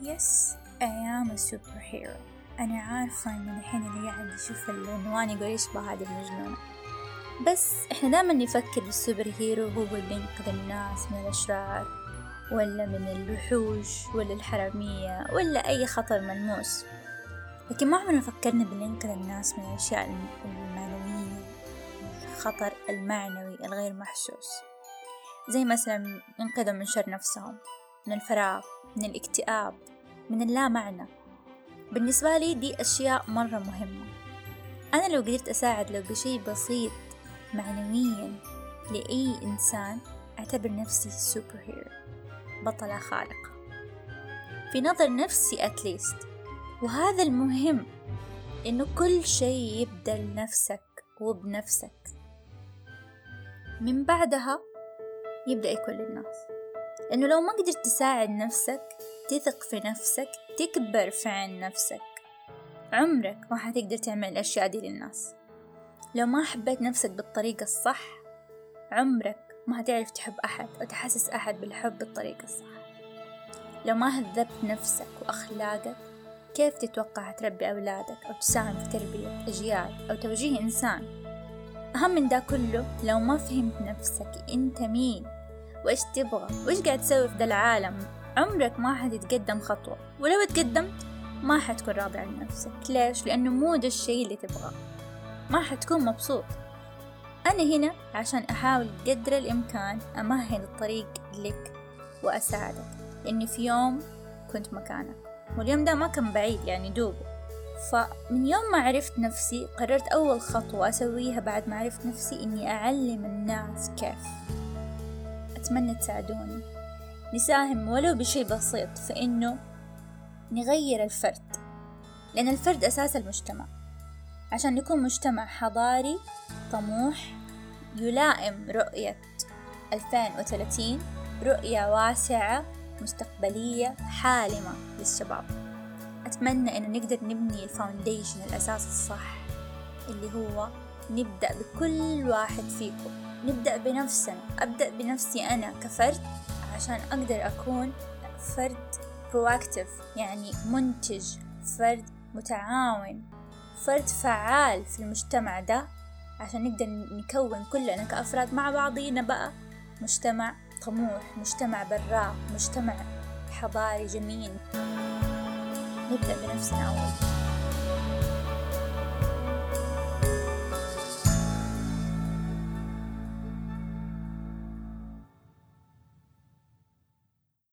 Yes, I am a superhero. أنا عارفة إن الحين اللي قاعد يشوف العنوان يقول إيش هذه المجنونة بس إحنا دائما نفكر بالسوبر هيرو هو اللي ينقذ الناس من الأشرار ولا من الوحوش ولا الحرامية ولا أي خطر ملموس. لكن ما عمرنا فكرنا بننقذ الناس من الأشياء المعنوية الخطر المعنوي الغير محسوس. زي مثلا ينقذوا من شر نفسهم. من الفراغ من الاكتئاب من اللا معنى بالنسبة لي دي أشياء مرة مهمة. أنا لو قدرت أساعد لو بشي بسيط معنويا لأي إنسان أعتبر نفسي سوبر هيرو بطلة خارقة. في نظر نفسي أتليست وهذا المهم إنه كل شي يبدأ لنفسك وبنفسك. من بعدها يبدأ يكون للناس. لأنه لو ما قدرت تساعد نفسك تثق في نفسك تكبر في عين نفسك عمرك ما حتقدر تعمل الأشياء دي للناس. لو ما حبيت نفسك بالطريقة الصح عمرك ما هتعرف تحب أحد أو تحسس أحد بالحب بالطريقة الصح. لو ما هذبت نفسك وأخلاقك كيف تتوقع تربي أولادك أو تساهم في تربية أجيال أو توجيه إنسان؟ أهم من ده كله لو ما فهمت نفسك أنت مين وإيش تبغى؟ وإيش قاعد تسوي في ذا العالم؟ عمرك ما حتتقدم خطوة ولو تقدمت ما حتكون راضي عن نفسك. ليش؟ لأنه مو ده الشي اللي تبغاه. ما حتكون مبسوط. أنا هنا عشان أحاول قدر الإمكان أمهد الطريق لك وأساعدك. لأني في يوم كنت مكانك. واليوم ده ما كان بعيد يعني دوب. فمن يوم ما عرفت نفسي قررت أول خطوة أسويها بعد ما عرفت نفسي إني أعلم الناس كيف. أتمنى تساعدوني. نساهم ولو بشي بسيط في إنه نغير الفرد لأن الفرد أساس المجتمع. عشان نكون مجتمع حضاري طموح يلائم رؤية 2030 رؤية واسعة مستقبلية حالمة للشباب. أتمنى إنه نقدر نبني الفاونديشن الأساس الصح اللي هو نبدأ بكل واحد فيكم. نبدأ بنفسنا أبدأ بنفسي أنا كفرد عشان أقدر أكون فرد proactive يعني منتج فرد متعاون فرد فعال في المجتمع ده عشان نقدر نكون كلنا كأفراد مع بعضينا بقى. مجتمع طموح مجتمع براق مجتمع حضاري جميل. نبدأ بنفسنا أول.